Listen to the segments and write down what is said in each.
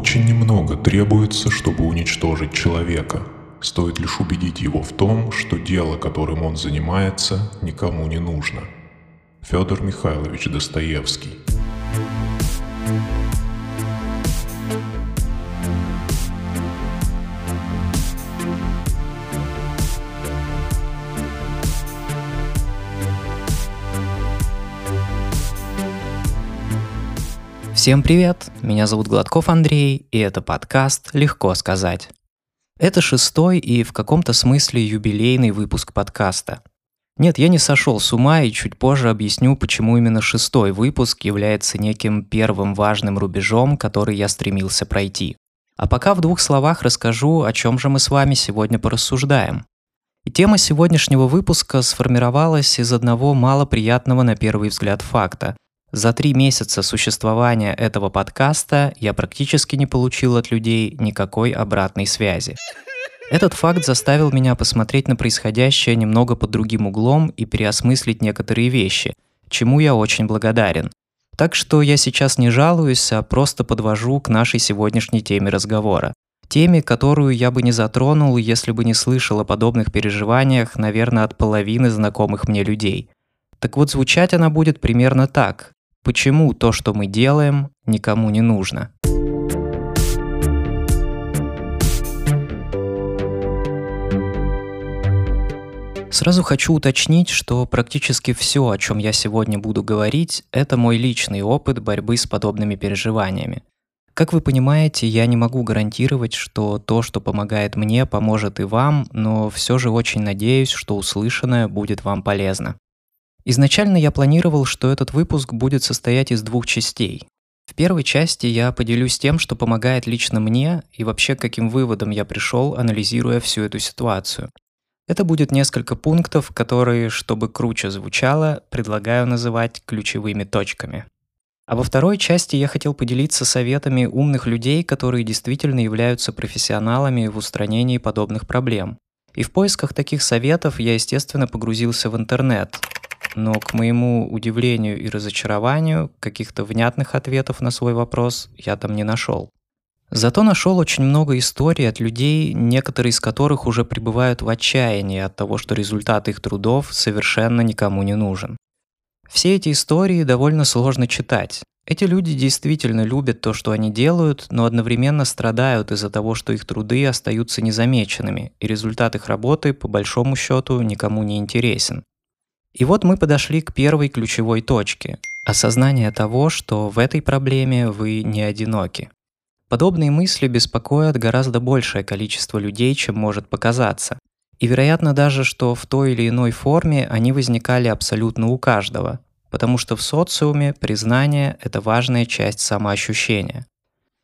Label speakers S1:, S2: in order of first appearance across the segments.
S1: Очень немного требуется, чтобы уничтожить человека. Стоит лишь убедить его в том, что дело, которым он занимается, никому не нужно. Федор Михайлович Достоевский.
S2: Всем привет! Меня зовут Гладков Андрей, и это подкаст «Легко сказать». Это шестой и в каком-то смысле юбилейный выпуск подкаста. Нет, я не сошел с ума и чуть позже объясню, почему именно шестой выпуск является неким первым важным рубежом, который я стремился пройти. А пока в двух словах расскажу, о чем же мы с вами сегодня порассуждаем. И тема сегодняшнего выпуска сформировалась из одного малоприятного на первый взгляд факта, за три месяца существования этого подкаста я практически не получил от людей никакой обратной связи. Этот факт заставил меня посмотреть на происходящее немного под другим углом и переосмыслить некоторые вещи, чему я очень благодарен. Так что я сейчас не жалуюсь, а просто подвожу к нашей сегодняшней теме разговора. Теме, которую я бы не затронул, если бы не слышал о подобных переживаниях, наверное, от половины знакомых мне людей. Так вот, звучать она будет примерно так. Почему то, что мы делаем, никому не нужно? Сразу хочу уточнить, что практически все, о чем я сегодня буду говорить, это мой личный опыт борьбы с подобными переживаниями. Как вы понимаете, я не могу гарантировать, что то, что помогает мне, поможет и вам, но все же очень надеюсь, что услышанное будет вам полезно. Изначально я планировал, что этот выпуск будет состоять из двух частей. В первой части я поделюсь тем, что помогает лично мне и вообще каким выводом я пришел, анализируя всю эту ситуацию. Это будет несколько пунктов, которые, чтобы круче звучало, предлагаю называть ключевыми точками. А во второй части я хотел поделиться советами умных людей, которые действительно являются профессионалами в устранении подобных проблем. И в поисках таких советов я, естественно, погрузился в интернет, но к моему удивлению и разочарованию каких-то внятных ответов на свой вопрос я там не нашел. Зато нашел очень много историй от людей, некоторые из которых уже пребывают в отчаянии от того, что результат их трудов совершенно никому не нужен. Все эти истории довольно сложно читать. Эти люди действительно любят то, что они делают, но одновременно страдают из-за того, что их труды остаются незамеченными, и результат их работы, по большому счету, никому не интересен. И вот мы подошли к первой ключевой точке – осознание того, что в этой проблеме вы не одиноки. Подобные мысли беспокоят гораздо большее количество людей, чем может показаться. И вероятно даже, что в той или иной форме они возникали абсолютно у каждого, потому что в социуме признание – это важная часть самоощущения.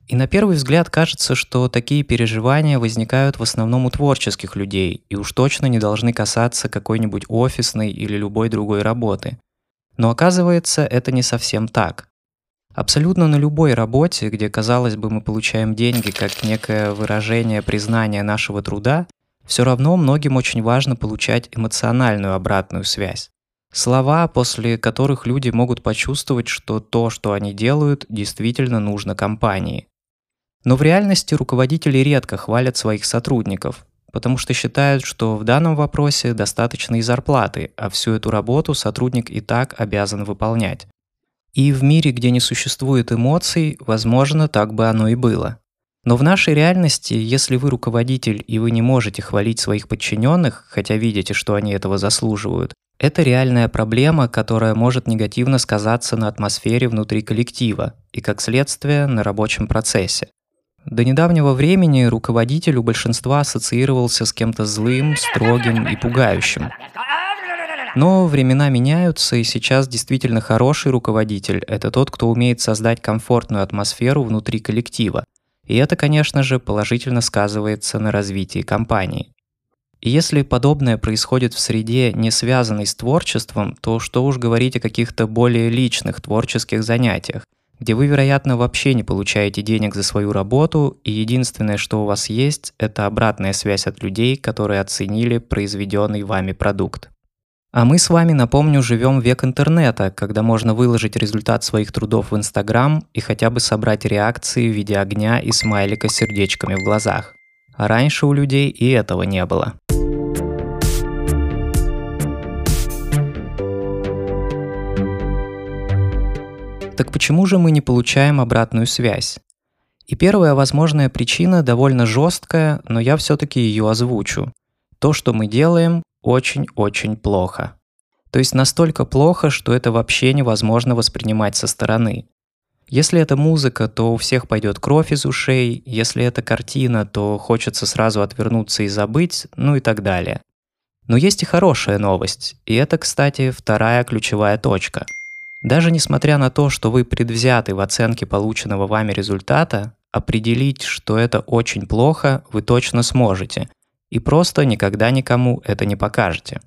S2: И на первый взгляд кажется, что такие переживания возникают в основном у творческих людей и уж точно не должны касаться какой-нибудь офисной или любой другой работы. Но оказывается, это не совсем так. Абсолютно на любой работе, где, казалось бы, мы получаем деньги как некое выражение признания нашего труда, все равно многим очень важно получать эмоциональную обратную связь. Слова, после которых люди могут почувствовать, что то, что они делают, действительно нужно компании. Но в реальности руководители редко хвалят своих сотрудников, потому что считают, что в данном вопросе достаточно и зарплаты, а всю эту работу сотрудник и так обязан выполнять. И в мире, где не существует эмоций, возможно, так бы оно и было. Но в нашей реальности, если вы руководитель и вы не можете хвалить своих подчиненных, хотя видите, что они этого заслуживают, это реальная проблема, которая может негативно сказаться на атмосфере внутри коллектива и, как следствие, на рабочем процессе. До недавнего времени руководитель у большинства ассоциировался с кем-то злым, строгим и пугающим. Но времена меняются, и сейчас действительно хороший руководитель – это тот, кто умеет создать комфортную атмосферу внутри коллектива. И это, конечно же, положительно сказывается на развитии компании. И если подобное происходит в среде, не связанной с творчеством, то что уж говорить о каких-то более личных творческих занятиях, где вы, вероятно, вообще не получаете денег за свою работу, и единственное, что у вас есть, это обратная связь от людей, которые оценили произведенный вами продукт. А мы с вами, напомню, живем век интернета, когда можно выложить результат своих трудов в Инстаграм и хотя бы собрать реакции в виде огня и смайлика с сердечками в глазах. А раньше у людей и этого не было. Так почему же мы не получаем обратную связь? И первая возможная причина довольно жесткая, но я все-таки ее озвучу. То, что мы делаем, очень-очень плохо. То есть настолько плохо, что это вообще невозможно воспринимать со стороны. Если это музыка, то у всех пойдет кровь из ушей, если это картина, то хочется сразу отвернуться и забыть, ну и так далее. Но есть и хорошая новость, и это, кстати, вторая ключевая точка – даже несмотря на то, что вы предвзяты в оценке полученного вами результата, определить, что это очень плохо, вы точно сможете. И просто никогда никому это не покажете.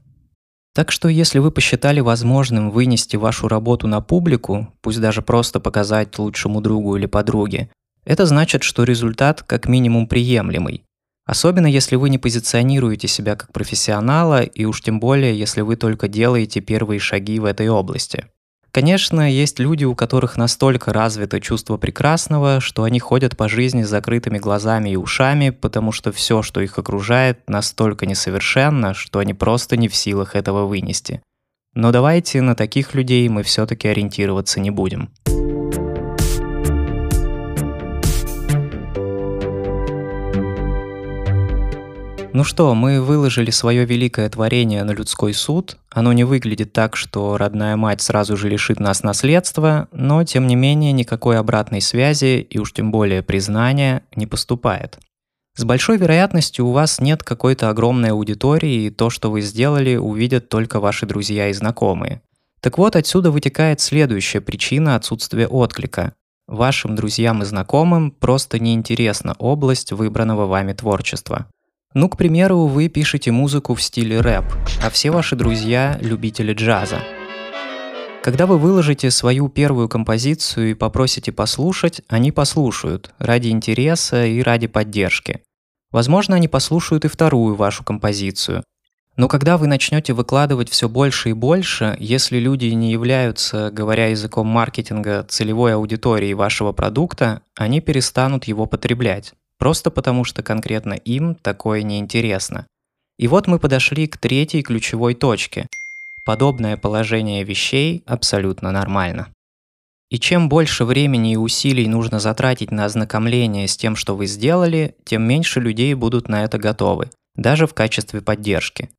S2: Так что если вы посчитали возможным вынести вашу работу на публику, пусть даже просто показать лучшему другу или подруге, это значит, что результат как минимум приемлемый. Особенно если вы не позиционируете себя как профессионала, и уж тем более, если вы только делаете первые шаги в этой области. Конечно, есть люди, у которых настолько развито чувство прекрасного, что они ходят по жизни с закрытыми глазами и ушами, потому что все, что их окружает, настолько несовершенно, что они просто не в силах этого вынести. Но давайте на таких людей мы все-таки ориентироваться не будем. Ну что, мы выложили свое великое творение на людской суд. Оно не выглядит так, что родная мать сразу же лишит нас наследства, но тем не менее никакой обратной связи и уж тем более признания не поступает. С большой вероятностью у вас нет какой-то огромной аудитории, и то, что вы сделали, увидят только ваши друзья и знакомые. Так вот, отсюда вытекает следующая причина отсутствия отклика. Вашим друзьям и знакомым просто неинтересна область выбранного вами творчества – ну, к примеру, вы пишете музыку в стиле рэп, а все ваши друзья – любители джаза. Когда вы выложите свою первую композицию и попросите послушать, они послушают ради интереса и ради поддержки. Возможно, они послушают и вторую вашу композицию. Но когда вы начнете выкладывать все больше и больше, если люди не являются, говоря языком маркетинга, целевой аудиторией вашего продукта, они перестанут его потреблять просто потому что конкретно им такое неинтересно. И вот мы подошли к третьей ключевой точке. Подобное положение вещей абсолютно нормально. И чем больше времени и усилий нужно затратить на ознакомление с тем, что вы сделали, тем меньше людей будут на это готовы, даже в качестве поддержки.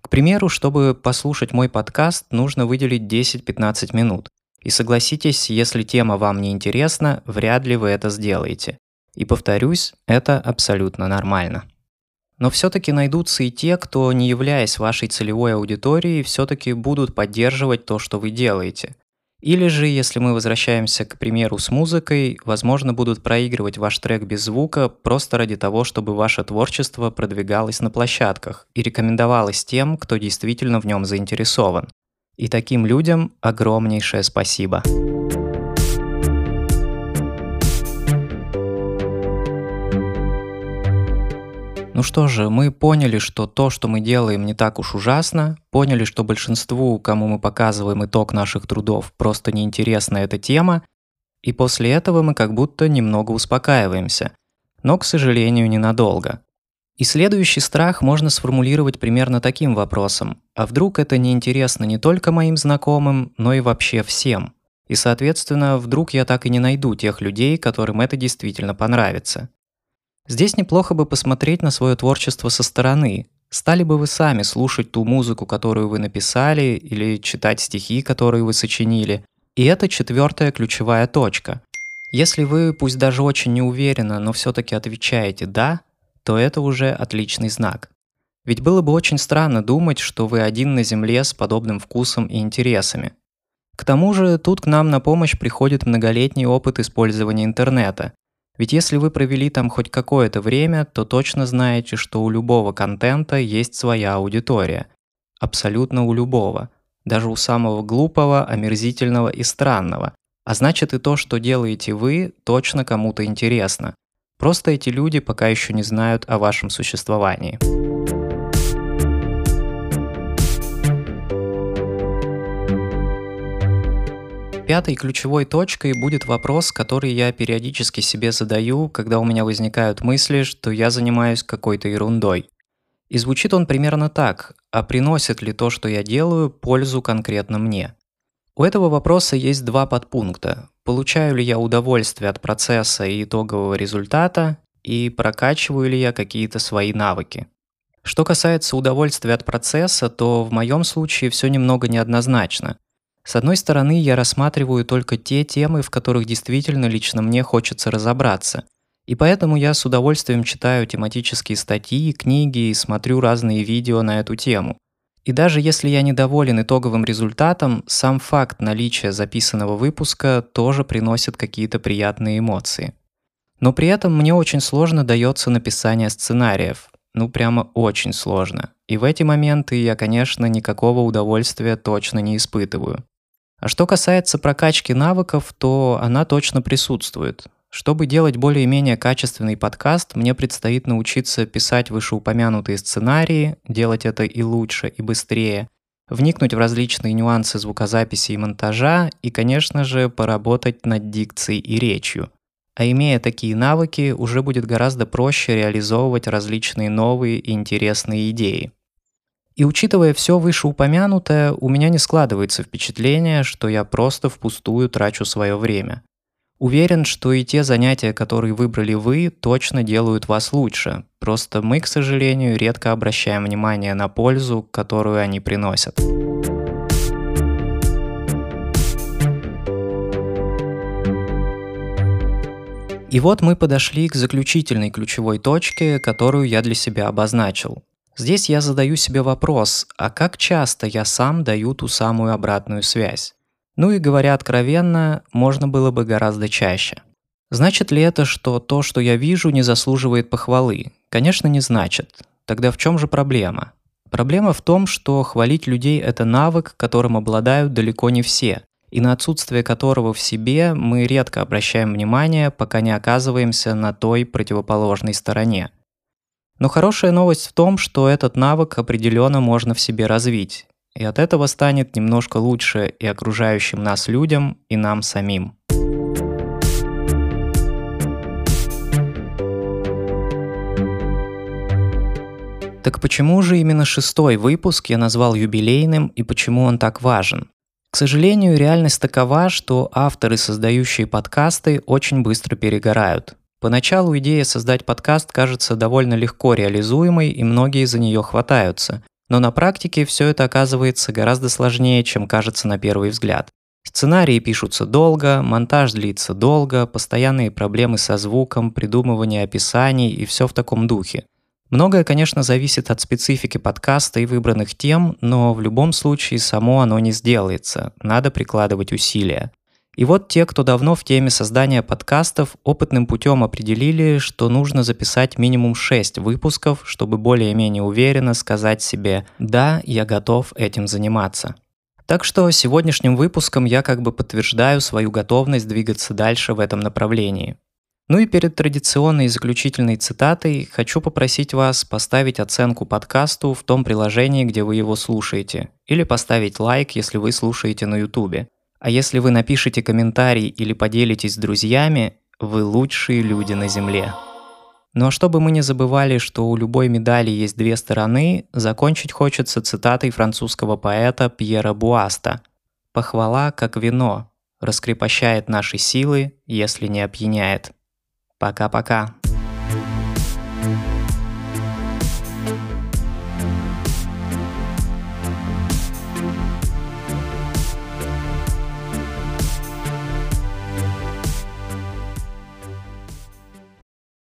S2: К примеру, чтобы послушать мой подкаст, нужно выделить 10-15 минут. И согласитесь, если тема вам не интересна, вряд ли вы это сделаете. И повторюсь, это абсолютно нормально. Но все-таки найдутся и те, кто, не являясь вашей целевой аудиторией, все-таки будут поддерживать то, что вы делаете. Или же, если мы возвращаемся к примеру с музыкой, возможно, будут проигрывать ваш трек без звука просто ради того, чтобы ваше творчество продвигалось на площадках и рекомендовалось тем, кто действительно в нем заинтересован. И таким людям огромнейшее спасибо. Ну что же, мы поняли, что то, что мы делаем, не так уж ужасно, поняли, что большинству, кому мы показываем итог наших трудов, просто неинтересна эта тема, и после этого мы как будто немного успокаиваемся, но, к сожалению, ненадолго. И следующий страх можно сформулировать примерно таким вопросом. А вдруг это неинтересно не только моим знакомым, но и вообще всем? И, соответственно, вдруг я так и не найду тех людей, которым это действительно понравится. Здесь неплохо бы посмотреть на свое творчество со стороны. Стали бы вы сами слушать ту музыку, которую вы написали, или читать стихи, которые вы сочинили. И это четвертая ключевая точка. Если вы, пусть даже очень неуверенно, но все-таки отвечаете «да», то это уже отличный знак. Ведь было бы очень странно думать, что вы один на Земле с подобным вкусом и интересами. К тому же тут к нам на помощь приходит многолетний опыт использования интернета, ведь если вы провели там хоть какое-то время, то точно знаете, что у любого контента есть своя аудитория. Абсолютно у любого. Даже у самого глупого, омерзительного и странного. А значит и то, что делаете вы, точно кому-то интересно. Просто эти люди пока еще не знают о вашем существовании. Пятой ключевой точкой будет вопрос, который я периодически себе задаю, когда у меня возникают мысли, что я занимаюсь какой-то ерундой. И звучит он примерно так, а приносит ли то, что я делаю, пользу конкретно мне? У этого вопроса есть два подпункта. Получаю ли я удовольствие от процесса и итогового результата, и прокачиваю ли я какие-то свои навыки. Что касается удовольствия от процесса, то в моем случае все немного неоднозначно. С одной стороны, я рассматриваю только те темы, в которых действительно лично мне хочется разобраться. И поэтому я с удовольствием читаю тематические статьи, книги и смотрю разные видео на эту тему. И даже если я недоволен итоговым результатом, сам факт наличия записанного выпуска тоже приносит какие-то приятные эмоции. Но при этом мне очень сложно дается написание сценариев. Ну прямо очень сложно. И в эти моменты я, конечно, никакого удовольствия точно не испытываю. А что касается прокачки навыков, то она точно присутствует. Чтобы делать более-менее качественный подкаст, мне предстоит научиться писать вышеупомянутые сценарии, делать это и лучше, и быстрее, вникнуть в различные нюансы звукозаписи и монтажа и, конечно же, поработать над дикцией и речью. А имея такие навыки, уже будет гораздо проще реализовывать различные новые и интересные идеи. И учитывая все вышеупомянутое, у меня не складывается впечатление, что я просто впустую трачу свое время. Уверен, что и те занятия, которые выбрали вы, точно делают вас лучше. Просто мы, к сожалению, редко обращаем внимание на пользу, которую они приносят. И вот мы подошли к заключительной ключевой точке, которую я для себя обозначил. Здесь я задаю себе вопрос, а как часто я сам даю ту самую обратную связь? Ну и говоря откровенно, можно было бы гораздо чаще. Значит ли это, что то, что я вижу, не заслуживает похвалы? Конечно, не значит. Тогда в чем же проблема? Проблема в том, что хвалить людей – это навык, которым обладают далеко не все, и на отсутствие которого в себе мы редко обращаем внимание, пока не оказываемся на той противоположной стороне – но хорошая новость в том, что этот навык определенно можно в себе развить, и от этого станет немножко лучше и окружающим нас людям, и нам самим. Так почему же именно шестой выпуск я назвал юбилейным и почему он так важен? К сожалению, реальность такова, что авторы, создающие подкасты, очень быстро перегорают. Поначалу идея создать подкаст кажется довольно легко реализуемой, и многие за нее хватаются. Но на практике все это оказывается гораздо сложнее, чем кажется на первый взгляд. Сценарии пишутся долго, монтаж длится долго, постоянные проблемы со звуком, придумывание описаний и все в таком духе. Многое, конечно, зависит от специфики подкаста и выбранных тем, но в любом случае само оно не сделается, надо прикладывать усилия. И вот те, кто давно в теме создания подкастов, опытным путем определили, что нужно записать минимум 6 выпусков, чтобы более-менее уверенно сказать себе «да, я готов этим заниматься». Так что сегодняшним выпуском я как бы подтверждаю свою готовность двигаться дальше в этом направлении. Ну и перед традиционной заключительной цитатой хочу попросить вас поставить оценку подкасту в том приложении, где вы его слушаете, или поставить лайк, если вы слушаете на YouTube. А если вы напишите комментарий или поделитесь с друзьями, вы лучшие люди на Земле. Ну а чтобы мы не забывали, что у любой медали есть две стороны, закончить хочется цитатой французского поэта Пьера Буаста. «Похвала, как вино, раскрепощает наши силы, если не опьяняет». Пока-пока.